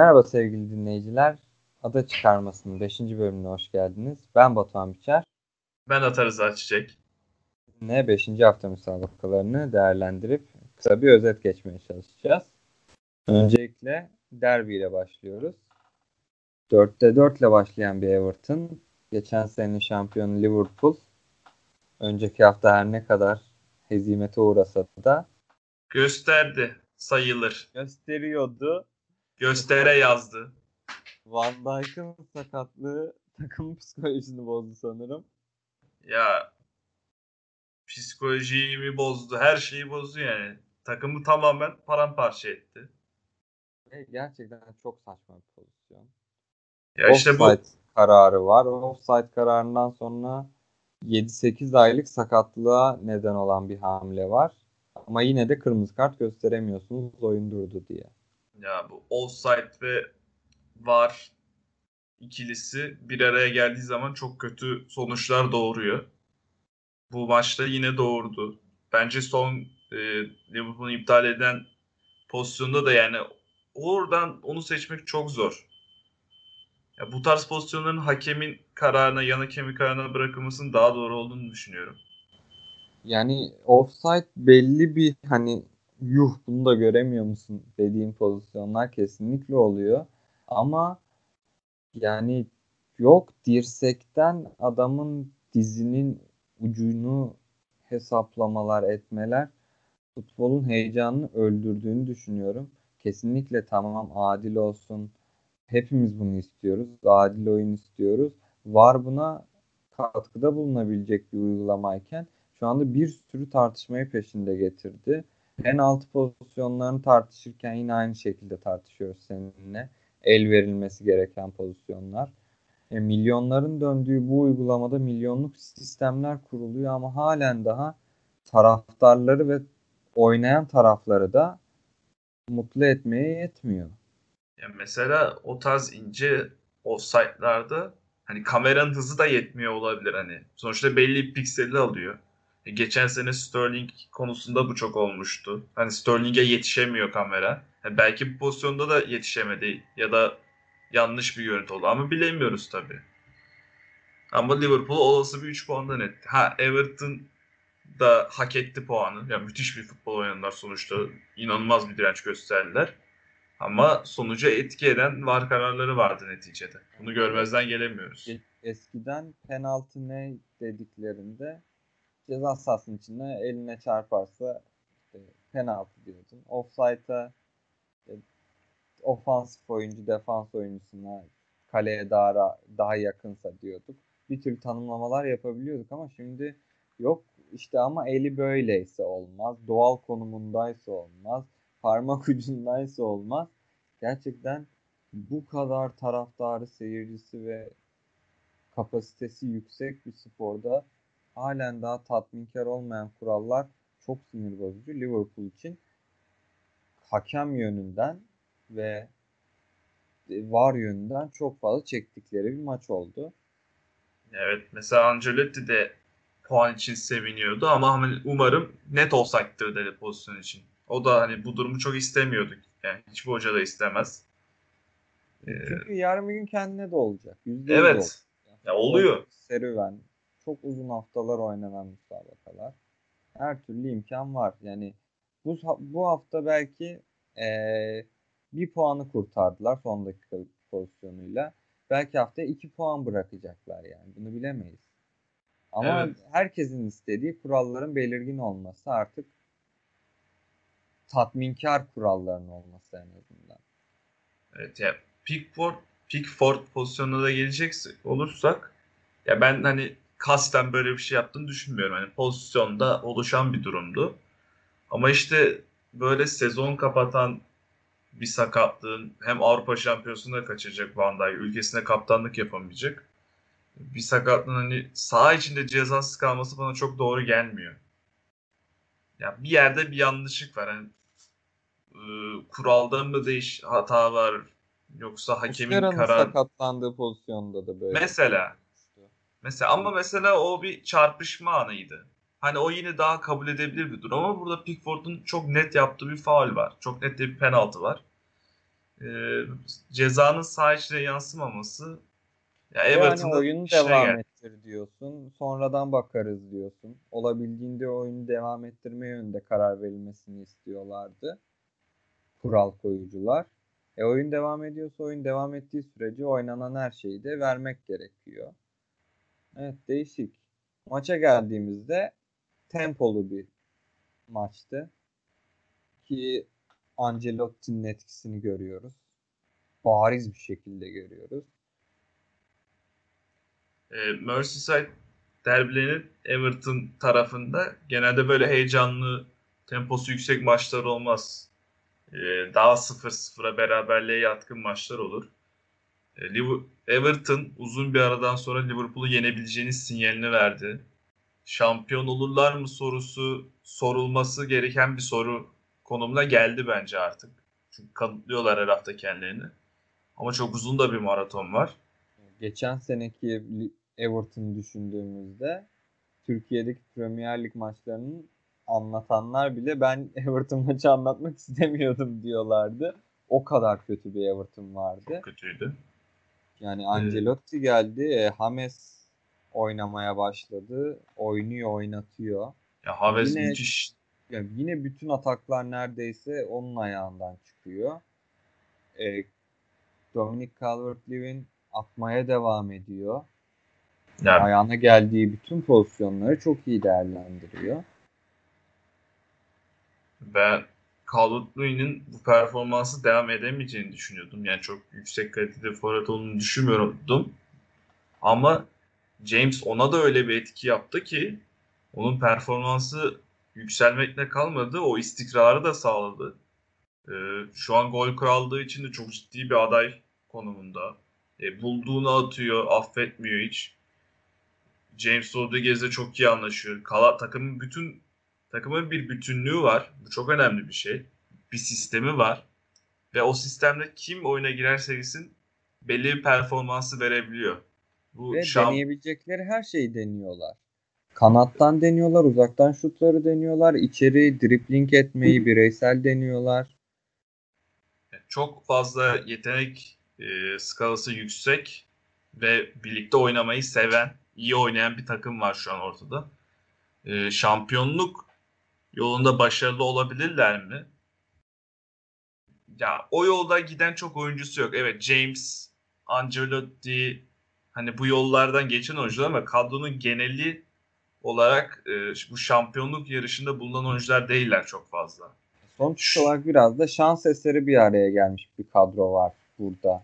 Merhaba sevgili dinleyiciler. Ada Çıkarması'nın 5. bölümüne hoş geldiniz. Ben Batuhan Biçer. Ben Atar Rıza Çiçek. Ne 5. hafta müsabakalarını değerlendirip kısa bir özet geçmeye çalışacağız. Öncelikle derbi ile başlıyoruz. 4'te 4 ile başlayan bir Everton. Geçen senenin şampiyonu Liverpool. Önceki hafta her ne kadar hezimete uğrasa da gösterdi sayılır. Gösteriyordu. Göstere yazdı. Van Dijk'ın sakatlığı takım psikolojisini bozdu sanırım. Ya psikolojiyi mi bozdu? Her şeyi bozdu yani. Takımı tamamen paramparça etti. Ve gerçekten çok saçma bir pozisyon. Ya işte bu kararı var. Offside kararından sonra 7-8 aylık sakatlığa neden olan bir hamle var. Ama yine de kırmızı kart gösteremiyorsunuz oyun durdu diye. Ya bu offside ve var ikilisi bir araya geldiği zaman çok kötü sonuçlar doğuruyor. Bu maçta yine doğurdu. Bence son e, Liverpool'u iptal eden pozisyonda da yani oradan onu seçmek çok zor. Ya bu tarz pozisyonların hakemin kararına, yan hakemin kararına bırakılmasının daha doğru olduğunu düşünüyorum. Yani offside belli bir hani yuh bunu da göremiyor musun dediğim pozisyonlar kesinlikle oluyor. Ama yani yok dirsekten adamın dizinin ucunu hesaplamalar etmeler futbolun heyecanını öldürdüğünü düşünüyorum. Kesinlikle tamam adil olsun. Hepimiz bunu istiyoruz. Adil oyun istiyoruz. Var buna katkıda bulunabilecek bir uygulamayken şu anda bir sürü tartışmayı peşinde getirdi. Penaltı pozisyonlarını tartışırken yine aynı şekilde tartışıyoruz seninle. El verilmesi gereken pozisyonlar. E, milyonların döndüğü bu uygulamada milyonluk sistemler kuruluyor ama halen daha taraftarları ve oynayan tarafları da mutlu etmeye yetmiyor. Ya mesela o tarz ince offside'larda hani kameranın hızı da yetmiyor olabilir hani. Sonuçta belli bir pikseli alıyor. Geçen sene Sterling konusunda bu çok olmuştu. Hani Sterling'e yetişemiyor kamera. Belki bu pozisyonda da yetişemedi ya da yanlış bir görüntü oldu ama bilemiyoruz tabii. Ama Liverpool olası bir 3 puandan etti. Ha Everton da hak etti puanı. Yani müthiş bir futbol oynadılar sonuçta. İnanılmaz bir direnç gösterdiler. Ama sonuca etki eden var kararları vardı neticede. Bunu görmezden gelemiyoruz. Eskiden penaltı ne dediklerinde ceza sahasının içinde eline çarparsa işte penaltı diyordun. Offside'a işte, ofansif oyuncu defans oyuncusuna kaleye daha daha yakınsa diyorduk. Bir tür tanımlamalar yapabiliyorduk ama şimdi yok işte ama eli böyleyse olmaz. Doğal konumundaysa olmaz. Parmak ucundaysa olmaz. Gerçekten bu kadar taraftarı, seyircisi ve kapasitesi yüksek bir sporda halen daha tatminkar olmayan kurallar çok sinir bozucu. Liverpool için hakem yönünden ve var yönünden çok fazla çektikleri bir maç oldu. Evet mesela Ancelotti de puan için seviniyordu ama hani umarım net olsaktır dedi pozisyon için. O da hani bu durumu çok istemiyordu. Yani hiçbir hoca da istemez. Ee, Çünkü yarın bir gün kendine de olacak. Yüzde evet. Olacak. Ya oluyor. Serüven, çok uzun haftalar oynanan müsabakalar. Her türlü imkan var. Yani bu, bu hafta belki ee, bir puanı kurtardılar son dakika pozisyonuyla. Belki haftaya iki puan bırakacaklar yani. Bunu bilemeyiz. Ama evet. herkesin istediği kuralların belirgin olması artık tatminkar kuralların olması en azından. Evet ya Pickford Pickford pozisyonuna da geleceksek olursak ya ben hani kasten böyle bir şey yaptığını düşünmüyorum. Hani pozisyonda oluşan bir durumdu. Ama işte böyle sezon kapatan bir sakatlığın hem Avrupa Şampiyonası'nda kaçıracak Van Dijk, ülkesine kaptanlık yapamayacak. Bir sakatlığın hani sağ içinde cezasız kalması bana çok doğru gelmiyor. Ya bir yerde bir yanlışlık var. Hani e, kuralda mı değiş hata var yoksa hakemin karar sakatlandığı pozisyonda da böyle. Mesela Mesela ama mesela o bir çarpışma anıydı. Hani o yine daha kabul edebilir bir durum ama burada Pickford'un çok net yaptığı bir faul var. Çok net bir penaltı var. e, cezanın saha içine yansımaması ya yani oyunu devam geldi. ettir diyorsun. Sonradan bakarız diyorsun. Olabildiğinde oyunu devam ettirme yönünde karar verilmesini istiyorlardı. Kural koyucular. E oyun devam ediyorsa oyun devam ettiği sürece oynanan her şeyi de vermek gerekiyor. Evet değişik. Maça geldiğimizde tempolu bir maçtı. Ki Ancelotti'nin etkisini görüyoruz. Bariz bir şekilde görüyoruz. E, Merseyside derbilerinin Everton tarafında genelde böyle heyecanlı, temposu yüksek maçlar olmaz. E, daha 0-0'a beraberliğe yatkın maçlar olur. E, Everton uzun bir aradan sonra Liverpool'u yenebileceğini sinyalini verdi. Şampiyon olurlar mı sorusu sorulması gereken bir soru konumuna geldi bence artık. Çünkü kanıtlıyorlar her hafta kendilerini. Ama çok uzun da bir maraton var. Geçen seneki Everton düşündüğümüzde Türkiye'deki Premier Lig maçlarının anlatanlar bile ben Everton maçı anlatmak istemiyordum diyorlardı. O kadar kötü bir Everton vardı. Çok kötüydü. Yani Ancelotti geldi. E, James oynamaya başladı. Oynuyor, oynatıyor. Ya James yine, müthiş. Yani yine bütün ataklar neredeyse onun ayağından çıkıyor. E, Dominic Calvert-Lewin atmaya devam ediyor. Yani, Ayağına geldiği bütün pozisyonları çok iyi değerlendiriyor. Ben Calvert-Lewin'in bu performansı devam edemeyeceğini düşünüyordum. Yani çok yüksek kalitede forvet olduğunu düşünmüyordum. Ama James ona da öyle bir etki yaptı ki onun performansı yükselmekle kalmadı. O istikrarı da sağladı. Ee, şu an gol krallığı için de çok ciddi bir aday konumunda. E, bulduğunu atıyor, affetmiyor hiç. James Rodriguez'le çok iyi anlaşıyor. Kala, takımın bütün takımın bir bütünlüğü var. Bu çok önemli bir şey. Bir sistemi var. Ve o sistemde kim oyuna girerse girsin belli bir performansı verebiliyor. Bu Ve şam... deneyebilecekleri her şeyi deniyorlar. Kanattan deniyorlar, uzaktan şutları deniyorlar, içeri dripling etmeyi bireysel deniyorlar. Çok fazla yetenek e, skalası yüksek ve birlikte oynamayı seven, iyi oynayan bir takım var şu an ortada. E, şampiyonluk yolunda başarılı olabilirler mi? Ya o yolda giden çok oyuncusu yok. Evet James, Ancelotti hani bu yollardan geçen oyuncular ama kadronun geneli olarak e, bu şampiyonluk yarışında bulunan oyuncular değiller çok fazla. Sonuç olarak biraz da şans eseri bir araya gelmiş bir kadro var burada.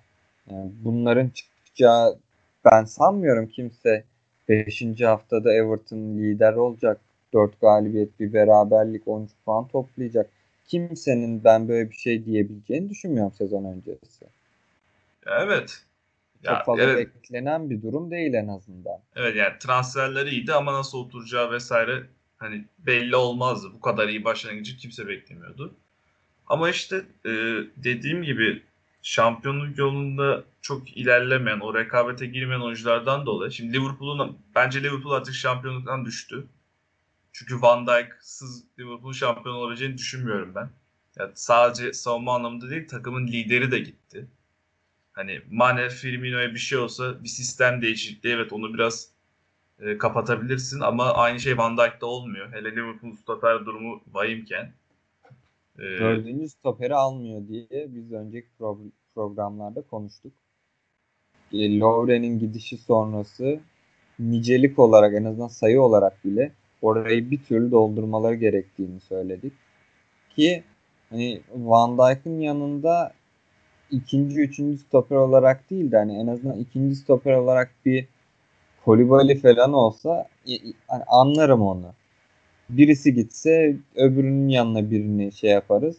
Yani bunların çıkacağı ben sanmıyorum kimse 5. haftada Everton lider olacak. 4 galibiyet bir beraberlik 13 puan toplayacak. Kimsenin ben böyle bir şey diyebileceğini düşünmüyorum sezon öncesi. Evet. Çok fazla evet. beklenen bir durum değil en azından. Evet yani transferleri iyiydi ama nasıl oturacağı vesaire hani belli olmazdı. Bu kadar iyi başlangıcı kimse beklemiyordu. Ama işte e, dediğim gibi şampiyonluk yolunda çok ilerlemeyen, o rekabete girmeyen oyunculardan dolayı. Şimdi Liverpool'un bence Liverpool artık şampiyonluktan düştü. Çünkü Van Dijk'sız Liverpool şampiyon olabileceğini düşünmüyorum ben. Yani sadece savunma anlamında değil takımın lideri de gitti. Hani Mane, Firmino'ya bir şey olsa bir sistem değişikliği evet onu biraz e, kapatabilirsin ama aynı şey Van Dijk'ta olmuyor. Hele Liverpool stoper durumu vahimken. E, Dördüncü stoperi almıyor diye biz önceki pro- programlarda konuştuk. E, Lovren'in gidişi sonrası nicelik olarak en azından sayı olarak bile orayı bir türlü doldurmaları gerektiğini söyledik. Ki hani Van Dijk'ın yanında ikinci, üçüncü stoper olarak değil de hani en azından ikinci stoper olarak bir Kolibali falan olsa hani anlarım onu. Birisi gitse öbürünün yanına birini şey yaparız.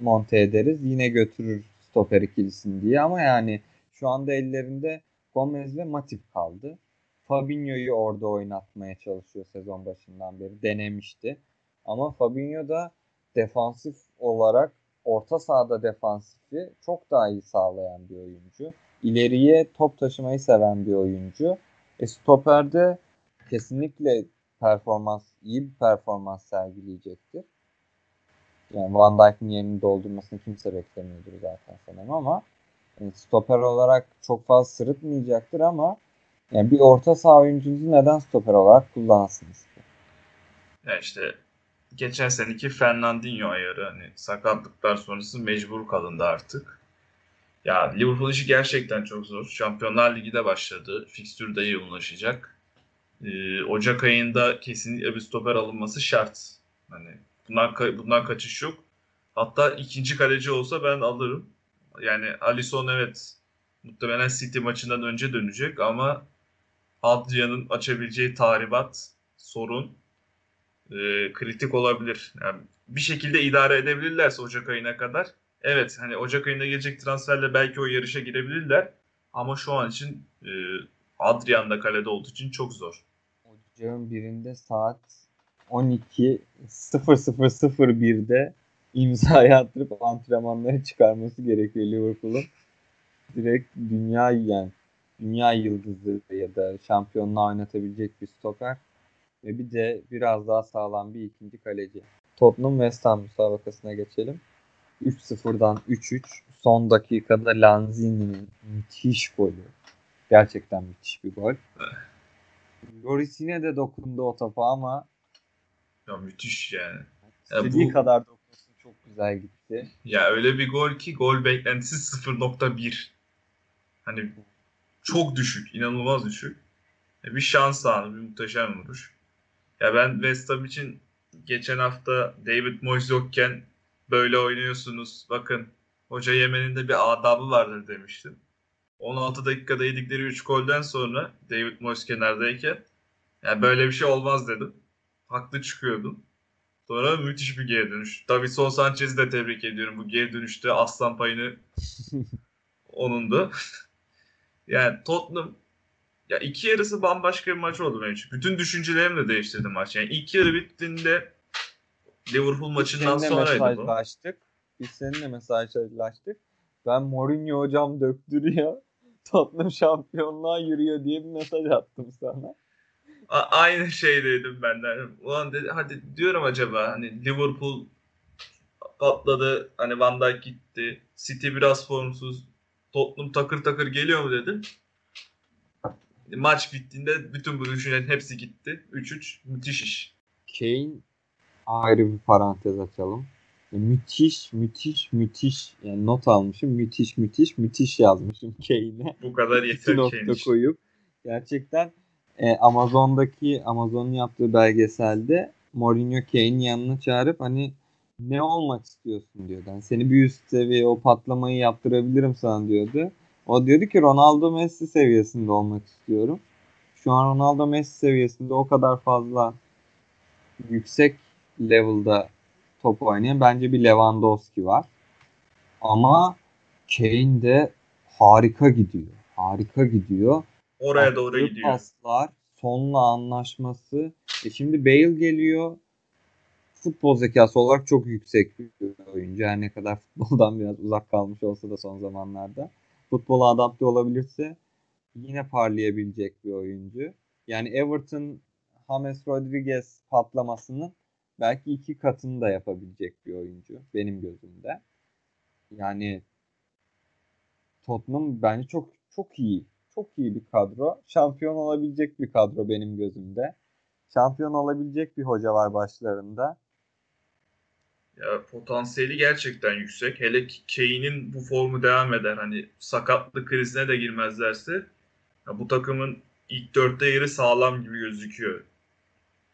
Monte ederiz. Yine götürür stoper ikilisini diye ama yani şu anda ellerinde Gomez ve Matip kaldı. Fabinho'yu orada oynatmaya çalışıyor sezon başından beri. Denemişti. Ama Fabinho da defansif olarak orta sahada defansifi çok daha iyi sağlayan bir oyuncu. İleriye top taşımayı seven bir oyuncu. E, stoperde kesinlikle performans, iyi bir performans sergileyecektir. Yani Van Dijk'in yerini doldurmasını kimse beklemiyordur zaten sanırım ama yani stoper olarak çok fazla sırıtmayacaktır ama yani bir orta saha oyuncunuzu neden stoper olarak kullanasınız? Ya işte geçen seneki Fernandinho ayarı hani sakatlıklar sonrası mecbur kalındı artık. Ya Liverpool işi gerçekten çok zor. Şampiyonlar Ligi de başladı. Fikstür de yoğunlaşacak. Ee, Ocak ayında kesinlikle bir stoper alınması şart. Hani bundan, bundan kaçış yok. Hatta ikinci kaleci olsa ben alırım. Yani Alisson evet muhtemelen City maçından önce dönecek ama Adrian'ın açabileceği tahribat sorun e, kritik olabilir. Yani bir şekilde idare edebilirlerse Ocak ayına kadar. Evet hani Ocak ayında gelecek transferle belki o yarışa girebilirler. Ama şu an için e, Adrian da kalede olduğu için çok zor. Ocağın birinde saat 12.0001'de imzayı attırıp antrenmanları çıkarması gerekiyor Liverpool'un. Direkt dünya yani dünya yıldızı ya da şampiyonluğa oynatabilecek bir stoper ve bir de biraz daha sağlam bir ikinci kaleci. Tottenham West Ham müsabakasına geçelim. 3-0'dan 3-3. Son dakikada Lanzini'nin müthiş golü. Gerçekten müthiş bir gol. Loris yine de dokundu o topa ama ya müthiş yani. Ya bu, kadar dokunsun çok güzel gitti. Ya öyle bir gol ki gol beklentisi 0.1. Hani çok düşük, inanılmaz düşük. Bir şans anı, bir muhteşem vuruş. Ya ben West Ham için geçen hafta David Moyes yokken böyle oynuyorsunuz. Bakın hoca Yemen'in de bir adabı vardır demiştim. 16 dakikada yedikleri 3 golden sonra David Moyes kenardayken yani böyle bir şey olmaz dedim. Haklı çıkıyordum. Sonra müthiş bir geri dönüş. Davidson Sanchez'i de tebrik ediyorum. Bu geri dönüşte aslan payını onun da. Yani Tottenham ya iki yarısı bambaşka bir maç oldu benim için. Bütün düşüncelerimi de değiştirdi maç. Yani ilk yarı bittiğinde Liverpool maçından sonraydı mesajlaştık. Biz seninle mesajlaştık. Ben Mourinho hocam döktürüyor. Tottenham şampiyonluğa yürüyor diye bir mesaj attım sana. A- aynı şeydeydim ben de. Ulan dedi hadi diyorum acaba hani Liverpool patladı. Hani Van Dijk gitti. City biraz formsuz. Tottenham takır takır geliyor mu dedim. Maç bittiğinde bütün bu düşüncelerin hepsi gitti. 3-3 müthiş iş. Kane ayrı bir parantez açalım. E, müthiş, müthiş, müthiş. Yani not almışım. Müthiş, müthiş, müthiş yazmışım Kane'e. Bu kadar yeter nokta koyup. Gerçekten e, Amazon'daki Amazon'un yaptığı belgeselde Mourinho Kane'in yanına çağırıp hani ne olmak istiyorsun diyordu. Yani seni bir üst seviye o patlamayı yaptırabilirim sana diyordu. O diyordu ki Ronaldo Messi seviyesinde olmak istiyorum. Şu an Ronaldo Messi seviyesinde o kadar fazla yüksek level'da top oynayan bence bir Lewandowski var. Ama Kane de harika gidiyor. Harika gidiyor. Oraya Attığı doğru gidiyor. Paslar, sonla anlaşması. E şimdi Bale geliyor. Futbol zekası olarak çok yüksek bir oyuncu. Her ne kadar futboldan biraz uzak kalmış olsa da son zamanlarda. Futbola adapte olabilirse yine parlayabilecek bir oyuncu. Yani Everton James Rodriguez patlamasının belki iki katını da yapabilecek bir oyuncu benim gözümde. Yani Tottenham bence çok çok iyi. Çok iyi bir kadro. Şampiyon olabilecek bir kadro benim gözümde. Şampiyon olabilecek bir hoca var başlarında. Ya potansiyeli gerçekten yüksek. Hele ki Kane'in bu formu devam eder. Hani sakatlık krizine de girmezlerse ya bu takımın ilk dörtte yeri sağlam gibi gözüküyor.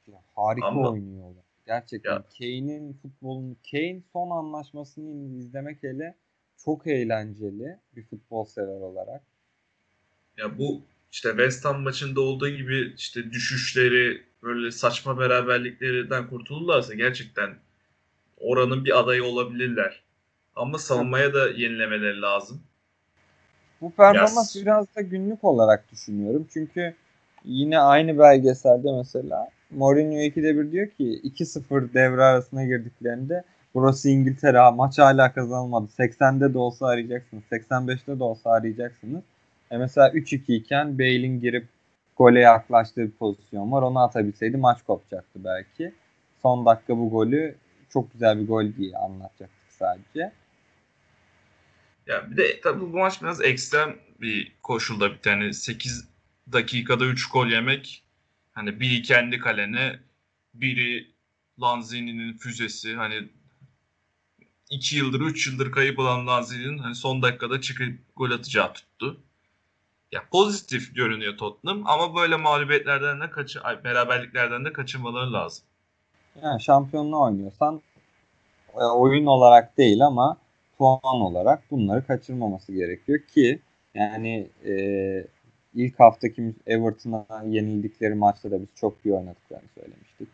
Ya harika Ama, oynuyorlar. Gerçekten Kane'in futbolunu Kane son anlaşmasını izlemek hele çok eğlenceli bir futbol sever olarak. Ya bu işte West Ham maçında olduğu gibi işte düşüşleri böyle saçma beraberliklerinden kurtulurlarsa gerçekten oranın bir adayı olabilirler. Ama savunmaya da yenilemeleri lazım. Bu performans yes. biraz da günlük olarak düşünüyorum. Çünkü yine aynı belgeselde mesela Mourinho 2'de bir diyor ki 2-0 devre arasına girdiklerinde burası İngiltere maç hala kazanılmadı. 80'de de olsa arayacaksınız. 85'te de olsa arayacaksınız. E mesela 3-2 iken Bale'in girip gole yaklaştığı bir pozisyon var. Onu atabilseydi maç kopacaktı belki. Son dakika bu golü çok güzel bir gol diye anlatacaktık sadece. Ya bir de tabii bu maç biraz ekstrem bir koşulda bir tane 8 dakikada 3 gol yemek hani biri kendi kalene biri Lanzini'nin füzesi hani 2 yıldır 3 yıldır kayıp olan Lanzini'nin hani son dakikada çıkıp gol atacağı tuttu. Ya pozitif görünüyor Tottenham ama böyle mağlubiyetlerden de kaçı ay, beraberliklerden de kaçınmaları lazım. Yani şampiyonluğu oynuyorsan e, oyun olarak değil ama puan olarak bunları kaçırmaması gerekiyor ki yani e, ilk haftaki Everton'a yenildikleri maçta da biz çok iyi oynadıklarını söylemiştik.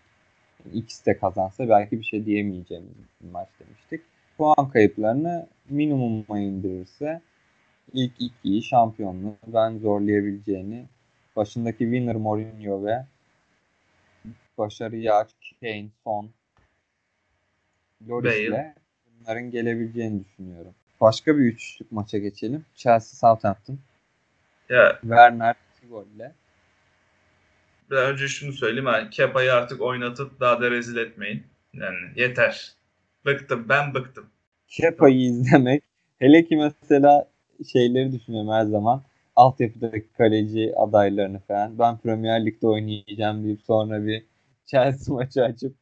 İkisi de kazansa belki bir şey diyemeyeceğimiz bir maç demiştik. Puan kayıplarını minimuma indirirse ilk ikiyi şampiyonluğu ben zorlayabileceğini başındaki winner Mourinho ve başarıya aç Kane, Son, Loris'le bunların gelebileceğini düşünüyorum. Başka bir üçlük maça geçelim. Chelsea Southampton. Ya Werner golle. bir önce şunu söyleyeyim. Yani Kepa'yı artık oynatıp daha da rezil etmeyin. Yani yeter. Bıktım. Ben bıktım. Kepa'yı izlemek hele ki mesela şeyleri düşünüyorum her zaman. Altyapıdaki kaleci adaylarını falan. Ben Premier Lig'de oynayacağım deyip sonra bir Chelsea maçı açıp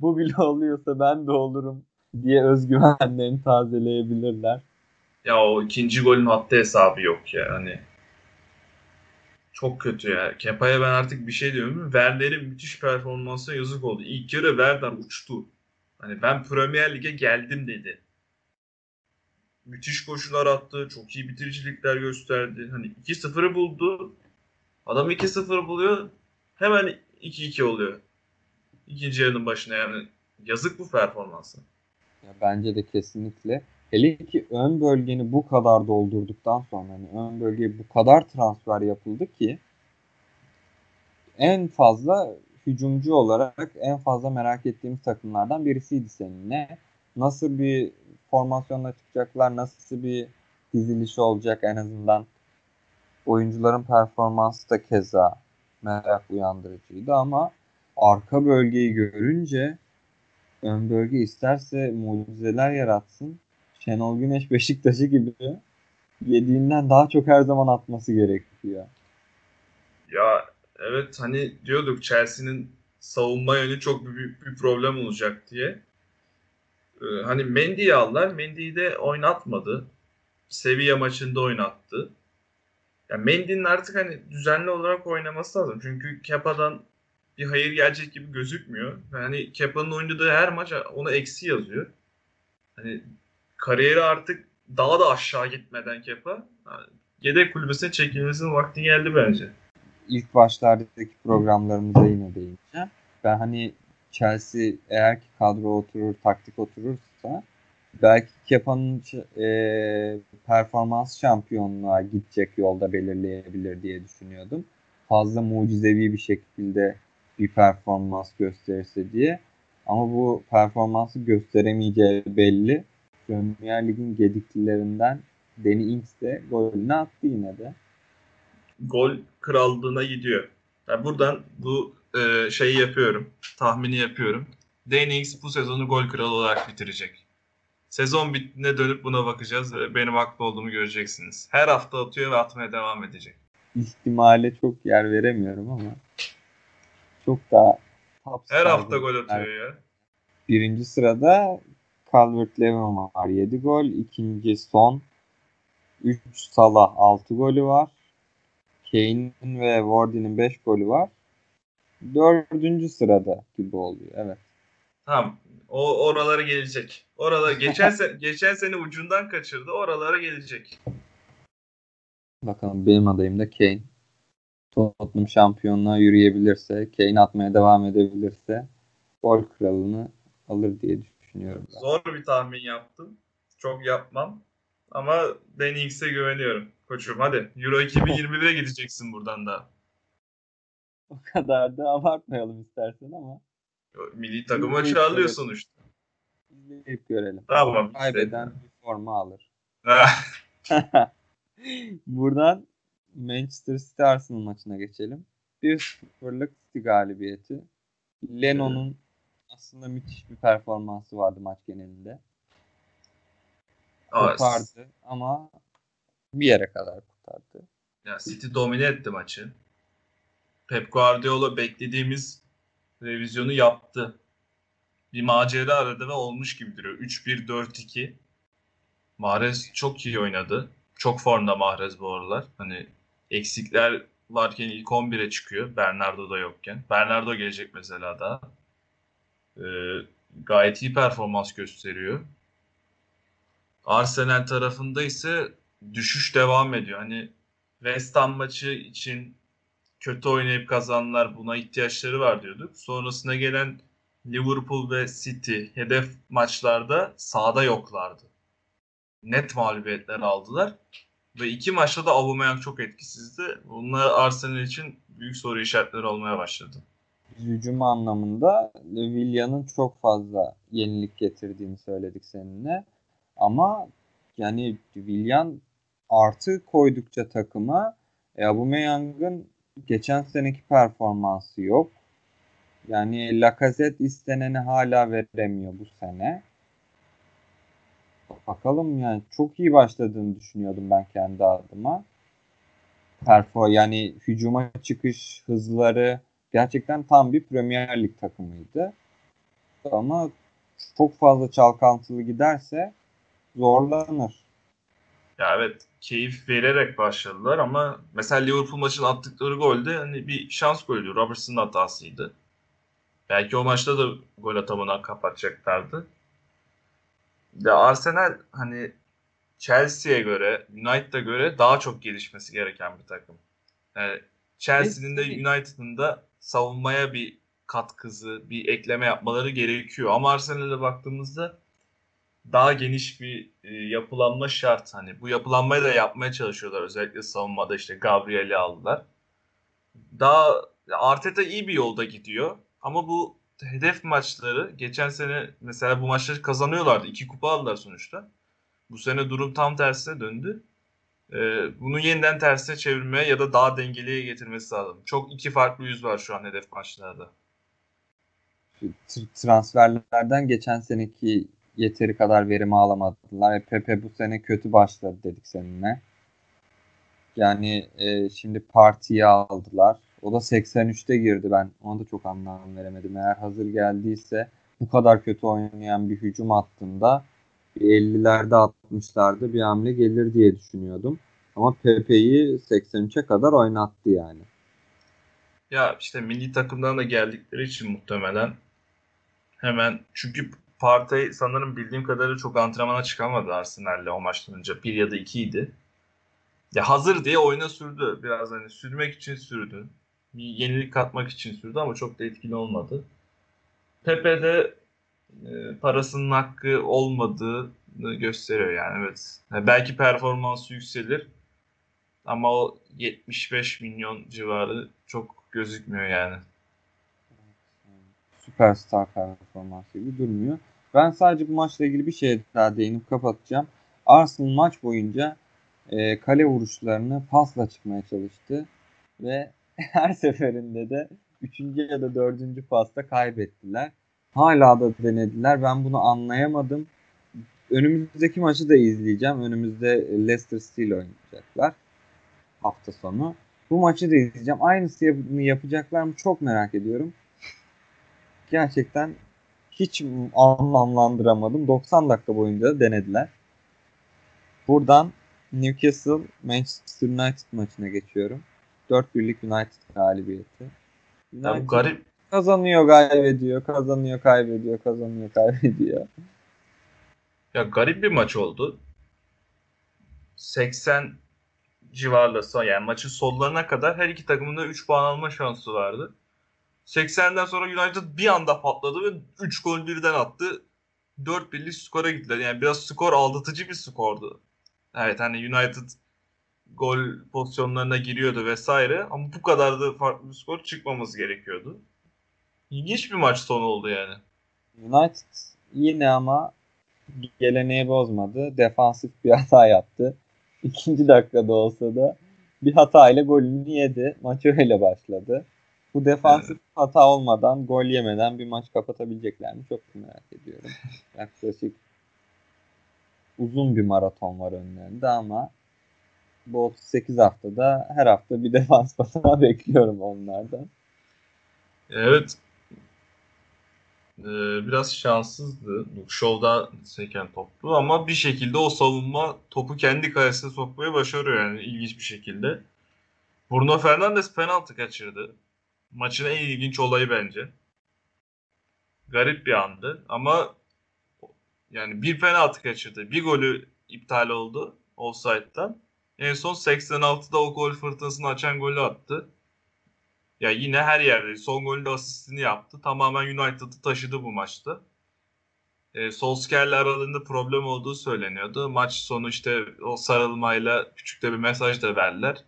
bu bile oluyorsa ben de olurum diye özgüvenlerini tazeleyebilirler. Ya o ikinci golün hatta hesabı yok ya. Hani çok kötü ya. Kepa'ya ben artık bir şey diyorum. Werner'in müthiş performansı yazık oldu. İlk yarı Werner uçtu. Hani ben Premier Lig'e geldim dedi. Müthiş koşular attı. Çok iyi bitiricilikler gösterdi. Hani 2-0'ı buldu. Adam 2-0 buluyor. Hemen 2-2 oluyor. İkinci yarının başına yani. Yazık bu performansı. Ya bence de kesinlikle. Hele ki ön bölgeni bu kadar doldurduktan sonra hani ön bölgeye bu kadar transfer yapıldı ki en fazla hücumcu olarak en fazla merak ettiğimiz takımlardan birisiydi seninle. Nasıl bir formasyonla çıkacaklar, nasıl bir diziliş olacak en azından oyuncuların performansı da keza merak uyandırıcıydı ama arka bölgeyi görünce ön bölge isterse mucizeler yaratsın. Şenol Güneş Beşiktaş'ı gibi yediğinden daha çok her zaman atması gerekiyor. Ya evet hani diyorduk Chelsea'nin savunma yönü çok büyük bir problem olacak diye. Ee, hani Mendy'yi aldılar. Mendy'yi de oynatmadı. Sevilla maçında oynattı. Ya Mendy'nin artık hani düzenli olarak oynaması lazım. Çünkü Kepa'dan bir hayır gelecek gibi gözükmüyor. Yani Kepa'nın oynadığı her maç ona eksi yazıyor. Hani kariyeri artık daha da aşağı gitmeden Kepa yani yedek kulübesine çekilmesinin vakti geldi bence. İlk başlardaki programlarımıza yine değineceğim. Ben hani Chelsea eğer ki kadro oturur, taktik oturursa belki Kepa'nın e, performans şampiyonluğa gidecek yolda belirleyebilir diye düşünüyordum. Fazla mucizevi bir şekilde bir performans gösterirse diye. Ama bu performansı gösteremeyeceği belli. Premier Lig'in gediklilerinden Danny Ings de golünü attı yine de. Gol krallığına gidiyor. Yani buradan bu e, şeyi yapıyorum. Tahmini yapıyorum. Danny Ings bu sezonu gol kralı olarak bitirecek. Sezon bittiğinde dönüp buna bakacağız ve benim haklı olduğumu göreceksiniz. Her hafta atıyor ve atmaya devam edecek. İhtimale çok yer veremiyorum ama çok daha Her hafta gol atıyor ya. Birinci sırada Calvert Lewin var 7 gol. İkinci Son 3 Salah 6 golü var. Kane'in ve Wardy'nin 5 golü var. Dördüncü sırada gibi oluyor. Evet. Tamam. O oralara gelecek. Oralar geçen sene geçen sene ucundan kaçırdı. Oralara gelecek. Bakalım benim adayım da Kane. Tottenham şampiyonluğa yürüyebilirse, Kane atmaya devam edebilirse gol kralını alır diye düşünüyorum. Ben. Zor bir tahmin yaptım. Çok yapmam. Ama Danny Ings'e güveniyorum. Koçum hadi. Euro 2021'e gideceksin buradan da. O kadar da abartmayalım istersen ama. Milli takıma çağırıyor sonuçta. İzleyip görelim. Tamam. Kaybeden bir forma alır. Buradan Manchester City Arsenal maçına geçelim. 1-0'lık City galibiyeti. Lennon'un aslında müthiş bir performansı vardı maç genelinde. Ama Kurtardı ama bir yere kadar kurtardı. Ya City domine etti maçı. Pep Guardiola beklediğimiz revizyonu yaptı. Bir macera aradı ve olmuş gibi duruyor. 3-1-4-2. Mahrez çok iyi oynadı. Çok formda Mahrez bu aralar. Hani eksikler varken ilk 11'e çıkıyor. Bernardo da yokken. Bernardo gelecek mesela daha. Ee, gayet iyi performans gösteriyor. Arsenal tarafında ise düşüş devam ediyor. Hani West Ham maçı için kötü oynayıp kazanlar buna ihtiyaçları var diyorduk. Sonrasında gelen Liverpool ve City hedef maçlarda sahada yoklardı. Net mağlubiyetler aldılar. Ve iki maçta da Aubameyang çok etkisizdi. Bunlar Arsenal için büyük soru işaretleri olmaya başladı. Hücum anlamında Willian'ın çok fazla yenilik getirdiğini söyledik seninle. Ama yani Willian artı koydukça takıma e, Aubameyang'ın geçen seneki performansı yok. Yani Lacazette isteneni hala veremiyor bu sene. Bakalım yani çok iyi başladığını düşünüyordum ben kendi adıma. Perfo yani hücuma çıkış hızları gerçekten tam bir Premier Lig takımıydı. Ama çok fazla çalkantılı giderse zorlanır. Ya evet keyif vererek başladılar ama mesela Liverpool maçın attıkları golde hani bir şans golü. Robertson'ın hatasıydı. Belki o maçta da gol atamadan kapatacaklardı. De Arsenal hani Chelsea'ye göre, United'a göre daha çok gelişmesi gereken bir takım. Yani Chelsea'nin de United'ın da savunmaya bir katkısı, bir ekleme yapmaları gerekiyor. Ama Arsenal'e baktığımızda daha geniş bir e, yapılanma şart. Hani bu yapılanmayı da yapmaya çalışıyorlar. Özellikle savunmada işte Gabriel'i aldılar. Daha Arteta iyi bir yolda gidiyor. Ama bu hedef maçları geçen sene mesela bu maçları kazanıyorlardı. İki kupa aldılar sonuçta. Bu sene durum tam tersine döndü. Ee, bunu yeniden tersine çevirmeye ya da daha dengeliye getirmesi lazım. Çok iki farklı yüz var şu an hedef maçlarda. Transferlerden geçen seneki yeteri kadar verim alamadılar. E, Pepe bu sene kötü başladı dedik seninle. Yani e, şimdi partiyi aldılar. O da 83'te girdi ben. Ona da çok anlam veremedim. Eğer hazır geldiyse bu kadar kötü oynayan bir hücum hattında bir 50'lerde 60'larda bir hamle gelir diye düşünüyordum. Ama Pepe'yi 83'e kadar oynattı yani. Ya işte milli takımdan da geldikleri için muhtemelen hemen çünkü Partey sanırım bildiğim kadarıyla çok antrenmana çıkamadı Arsenal'le o maçtan önce. Bir ya da ikiydi. Ya hazır diye oyuna sürdü. Biraz hani sürmek için sürdü. Bir yenilik katmak için sürdü ama çok da etkili olmadı. Pepe de e, parasının hakkı olmadığını gösteriyor yani evet. Yani belki performansı yükselir ama o 75 milyon civarı çok gözükmüyor yani süperstar performansı gibi durmuyor. Ben sadece bu maçla ilgili bir şey daha değinip kapatacağım. Arsenal maç boyunca e, kale vuruşlarını pasla çıkmaya çalıştı ve her seferinde de 3. ya da 4. pasta kaybettiler. Hala da denediler. Ben bunu anlayamadım. Önümüzdeki maçı da izleyeceğim. Önümüzde Leicester City oynayacaklar hafta sonu. Bu maçı da izleyeceğim. Aynısını yapacaklar mı çok merak ediyorum gerçekten hiç anlamlandıramadım. 90 dakika boyunca denediler. Buradan Newcastle Manchester United maçına geçiyorum. 4-1'lik United galibiyeti. United ya garip. Kazanıyor, kaybediyor, kazanıyor, kaybediyor, kazanıyor, kaybediyor. Ya garip bir maç oldu. 80 civarında son yani maçın sonlarına kadar her iki takımın da 3 puan alma şansı vardı. 80'den sonra United bir anda patladı ve 3 gol birden attı. 4-1'lik skora gittiler. Yani biraz skor aldatıcı bir skordu. Evet hani United gol pozisyonlarına giriyordu vesaire ama bu kadar da farklı bir skor çıkmaması gerekiyordu. İlginç bir maç sonu oldu yani. United yine ama geleneği bozmadı. Defansif bir hata yaptı. İkinci dakikada olsa da bir hatayla golünü yedi. Maç öyle başladı. Bu defansif evet. hata olmadan, gol yemeden bir maç kapatabilecekler mi? Çok merak ediyorum. Yaklaşık uzun bir maraton var önlerinde ama bu 38 haftada her hafta bir defans hata bekliyorum onlardan. Evet. Ee, biraz şanssızdı. Shaw'da seken toplu ama bir şekilde o savunma topu kendi kalesine sokmayı başarıyor yani ilginç bir şekilde. Bruno Fernandes penaltı kaçırdı. Maçın en ilginç olayı bence. Garip bir andı ama yani bir penaltı kaçırdı. Bir golü iptal oldu offside'dan. En son 86'da o gol fırtınasını açan golü attı. Ya yine her yerde son golünde asistini yaptı. Tamamen United'ı taşıdı bu maçta. E, Solskjaer'le aralarında problem olduğu söyleniyordu. Maç sonu işte o sarılmayla küçük de bir mesaj da verdiler.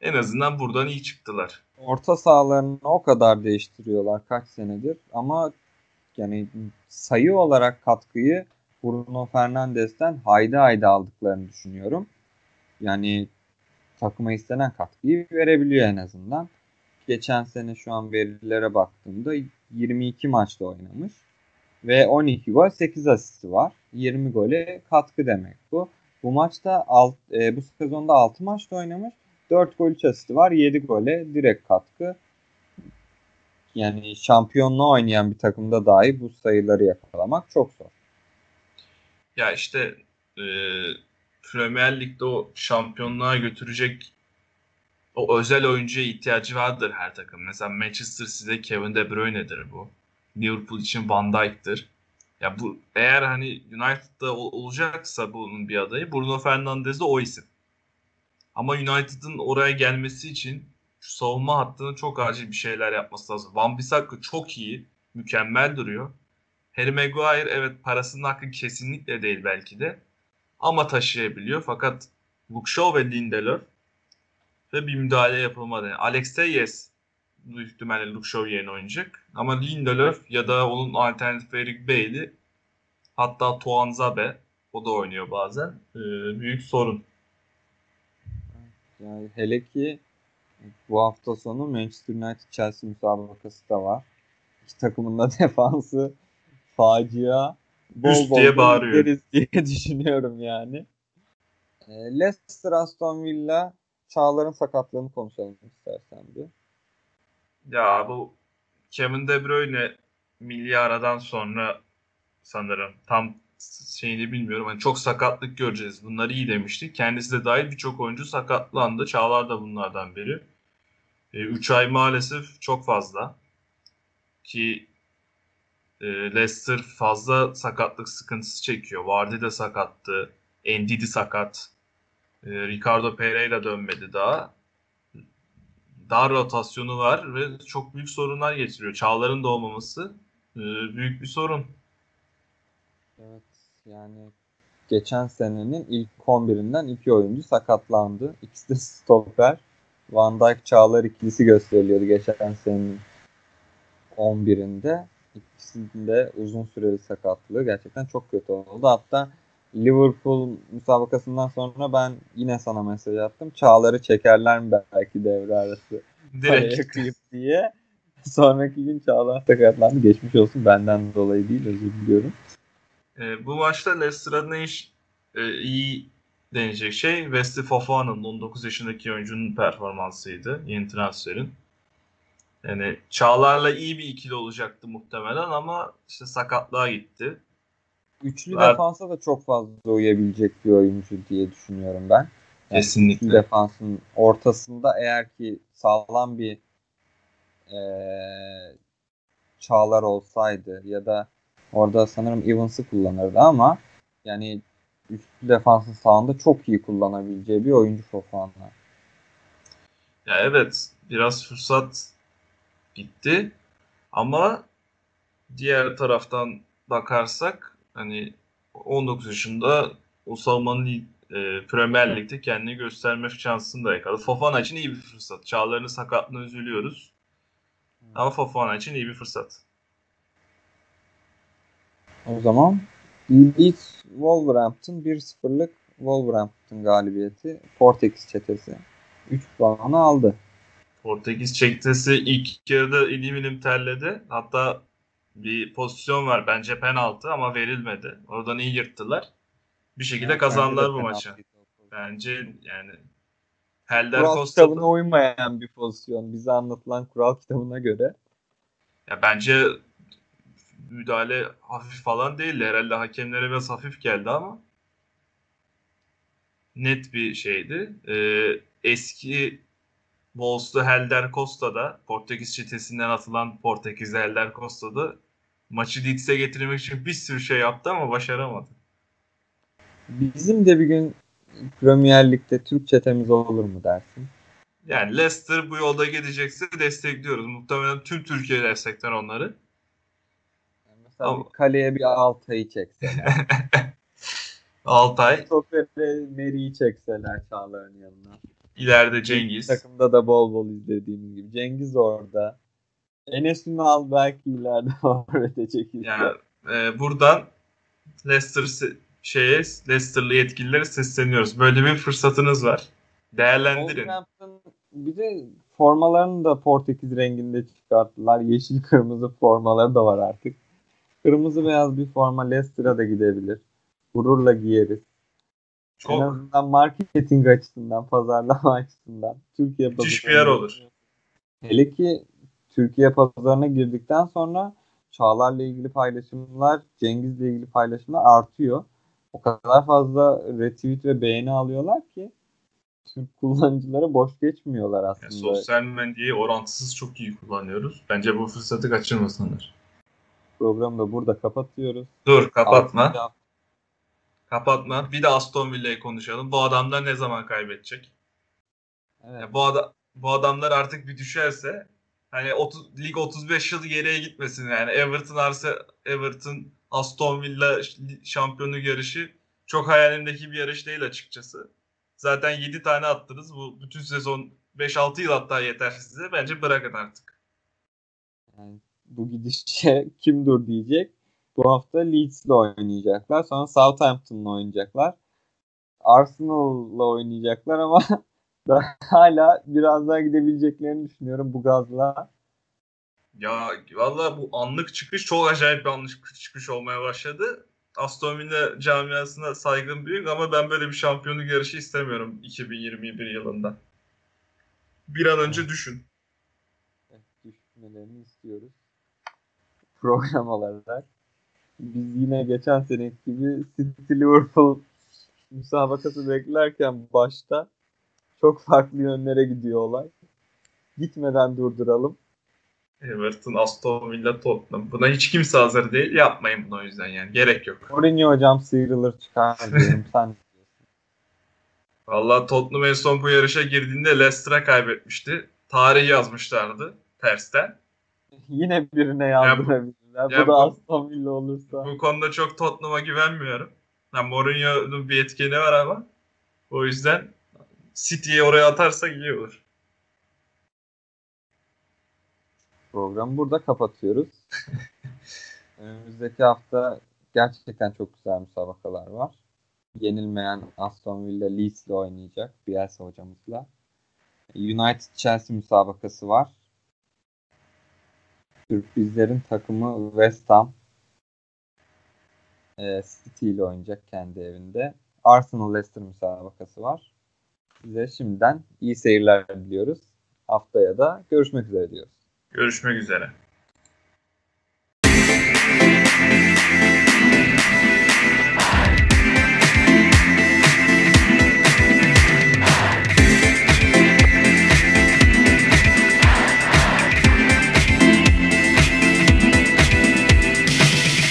En azından buradan iyi çıktılar. Orta sahalarını o kadar değiştiriyorlar kaç senedir ama yani sayı olarak katkıyı Bruno Fernandes'ten haydi haydi aldıklarını düşünüyorum. Yani takıma istenen katkıyı verebiliyor en azından. Geçen sene şu an verilere baktığımda 22 maçta oynamış ve 12 gol 8 asisti var. 20 gole katkı demek bu. Bu maçta alt, e, bu sezonda 6 maçta oynamış. 4 gol 3 asisti var. 7 gole direkt katkı. Yani şampiyonluğa oynayan bir takımda dahi bu sayıları yakalamak çok zor. Ya işte e, Premier Lig'de o şampiyonluğa götürecek o özel oyuncuya ihtiyacı vardır her takım. Mesela Manchester City'de Kevin De Bruyne'dir bu. Liverpool için Van Dijk'tir. Ya bu eğer hani United'da olacaksa bunun bir adayı Bruno Fernandes de o isim. Ama United'ın oraya gelmesi için şu savunma hattının çok acil bir şeyler yapması lazım. Van Bissaka çok iyi, mükemmel duruyor. Harry Maguire evet parasının hakkı kesinlikle değil belki de. Ama taşıyabiliyor. Fakat Luke Shaw ve Lindelöf ve bir müdahale yapılmadı. Alex Telles büyük ihtimalle Luke Shaw yerine oynayacak. Ama Lindelöf ya da onun alternatifi Eric Bailey hatta Toan Zabe o da oynuyor bazen. Ee, büyük sorun. Yani hele ki bu hafta sonu Manchester United Chelsea müsabakası da var. İki takımın da defansı facia. Bol Üst bol diye bağırıyor. diye düşünüyorum yani. E, Leicester Aston Villa Çağlar'ın sakatlığını konuşalım istersen bir. Ya bu Kevin De Bruyne milli aradan sonra sanırım tam şeyini bilmiyorum. Hani çok sakatlık göreceğiz. Bunları iyi demiştik. Kendisi de dahil birçok oyuncu sakatlandı. Çağlar da bunlardan biri. 3 e, ay maalesef çok fazla. Ki e, Leicester fazla sakatlık sıkıntısı çekiyor. Vardy de sakattı. Ndidi sakat. E, Ricardo Pereira dönmedi daha. Dar rotasyonu var ve çok büyük sorunlar getiriyor. Çağların da olmaması e, büyük bir sorun. Evet yani geçen senenin ilk 11'inden iki oyuncu sakatlandı. İkisi de stoper. Van Dijk Çağlar ikilisi gösteriliyordu geçen senenin 11'inde. İkisinde uzun süreli sakatlığı gerçekten çok kötü oldu. Hatta Liverpool müsabakasından sonra ben yine sana mesaj attım. Çağları çekerler mi belki devre arası? Direkt. kıyıp diye. Sonraki gün Çağlar sakatlandı. Geçmiş olsun benden dolayı değil özür diliyorum. E, bu maçta Leicester'a ne iş e, iyi denecek şey Wesley Fofana'nın 19 yaşındaki oyuncunun performansıydı. Yeni transferin. Yani Çağlar'la iyi bir ikili olacaktı muhtemelen ama işte sakatlığa gitti. Üçlü Ver... defansa da çok fazla uyabilecek bir oyuncu diye düşünüyorum ben. Yani Kesinlikle. Üçlü defansın ortasında eğer ki sağlam bir e, Çağlar olsaydı ya da orada sanırım Evans'ı kullanırdı ama yani üçlü defansın sağında çok iyi kullanabileceği bir oyuncu Fofana. Ya evet biraz fırsat gitti ama diğer taraftan bakarsak hani 19 yaşında o savunmanın e, Premier Lig'de kendini gösterme şansını da yakaladı. Fofana için iyi bir fırsat. Çağlar'ın sakatlığına üzülüyoruz. Ama Fofana için iyi bir fırsat. O zaman Leeds Wolverhampton 1-0'lık Wolverhampton galibiyeti Portekiz çetesi 3 puanı aldı. Portekiz çektesi ilk yarıda ilim ilim terledi. Hatta bir pozisyon var bence penaltı ama verilmedi. Oradan iyi yırttılar. Bir şekilde Yani kazandılar bu maçı. Bence yani Helder Kural Costa kitabına uymayan bir pozisyon. Bize anlatılan kural kitabına göre. ya bence müdahale hafif falan değildi. Herhalde hakemlere biraz hafif geldi ama net bir şeydi. Ee, eski Wolves'lu Helder Costa da Portekiz çetesinden atılan Portekizli Helder Costa da maçı Leeds'e getirmek için bir sürü şey yaptı ama başaramadı. Bizim de bir gün Premier Lig'de Türk çetemiz olur mu dersin? Yani Leicester bu yolda gidecekse destekliyoruz. Muhtemelen tüm Türkiye destekler onları. Yani mesela Ama- bir kaleye bir Altay'ı çekseler. Altay, Stopper'e Meri'yi çekseler Çağlar'ın yanına. İleride Cengiz. Takımda da bol bol izlediğimiz gibi. Cengiz orada. Enes Ünal belki ileride forvete çekilse. Yani e, buradan Leicester şeye Leicester'lı yetkililere sesleniyoruz. Böyle bir fırsatınız var. Değerlendirin. Bir de formalarını da Portekiz renginde çıkarttılar. Yeşil kırmızı formaları da var artık. Kırmızı beyaz bir forma Leicester'a da gidebilir. Gururla giyeriz. En Çok azından marketing açısından, pazarlama açısından. Türkiye Müthiş bir yer olur. Hele ki Türkiye pazarına girdikten sonra Çağlar'la ilgili paylaşımlar, Cengiz'le ilgili paylaşımlar artıyor. O kadar fazla retweet ve beğeni alıyorlar ki Türk kullanıcıları boş geçmiyorlar yani aslında. sosyal medyayı orantısız çok iyi kullanıyoruz. Bence bu fırsatı kaçırmasınlar. Programı da burada kapatıyoruz. Dur kapatma. Kapatma. Bir de Aston Villa'yı konuşalım. Bu adamlar ne zaman kaybedecek? Evet. Ya bu, ada- bu adamlar artık bir düşerse hani 30, lig 35 yıl geriye gitmesin yani. Everton Arse Everton Aston Villa ş- şampiyonluk yarışı çok hayalimdeki bir yarış değil açıkçası. Zaten 7 tane attınız. Bu bütün sezon 5-6 yıl hatta yeter size. Bence bırakın artık. Yani bu gidişe kim dur diyecek. Bu hafta Leeds'le oynayacaklar. Sonra Southampton'la oynayacaklar. Arsenal'la oynayacaklar ama ben hala biraz daha gidebileceklerini düşünüyorum bu gazla. Ya valla bu anlık çıkış çok acayip bir anlık çıkış olmaya başladı. Aston Villa camiasına saygım büyük ama ben böyle bir şampiyonluk yarışı istemiyorum 2021 yılında. Bir an önce düşün. Evet, düşmelerini istiyoruz. Program olarak. Biz yine geçen seneki gibi City Liverpool müsabakası beklerken başta çok farklı yönlere gidiyor olay. Gitmeden durduralım. Everton, Aston Villa, Tottenham. Buna hiç kimse hazır değil. Yapmayın bunu o yüzden yani. Gerek yok. Mourinho hocam sıyrılır çıkar diyorum. Sen? Valla Tottenham en son bu yarışa girdiğinde Leicester'a kaybetmişti. Tarih yazmışlardı tersten. Yine birine yazdırabilirler. Ya bu da bu- Aston Villa olursa. Bu konuda çok Tottenham'a güvenmiyorum. Yani Mourinho'nun bir etkeni var ama o yüzden City'yi oraya atarsak iyi olur. Programı burada kapatıyoruz. Önümüzdeki hafta gerçekten çok güzel müsabakalar var. Yenilmeyen Aston Villa Leeds'le oynayacak. Bielsa hocamızla. United Chelsea müsabakası var. Sürprizlerin takımı West Ham e, City ile oynayacak kendi evinde. Arsenal Leicester müsabakası var. Size şimdiden iyi seyirler diliyoruz. Haftaya da görüşmek üzere diyoruz. Görüşmek üzere.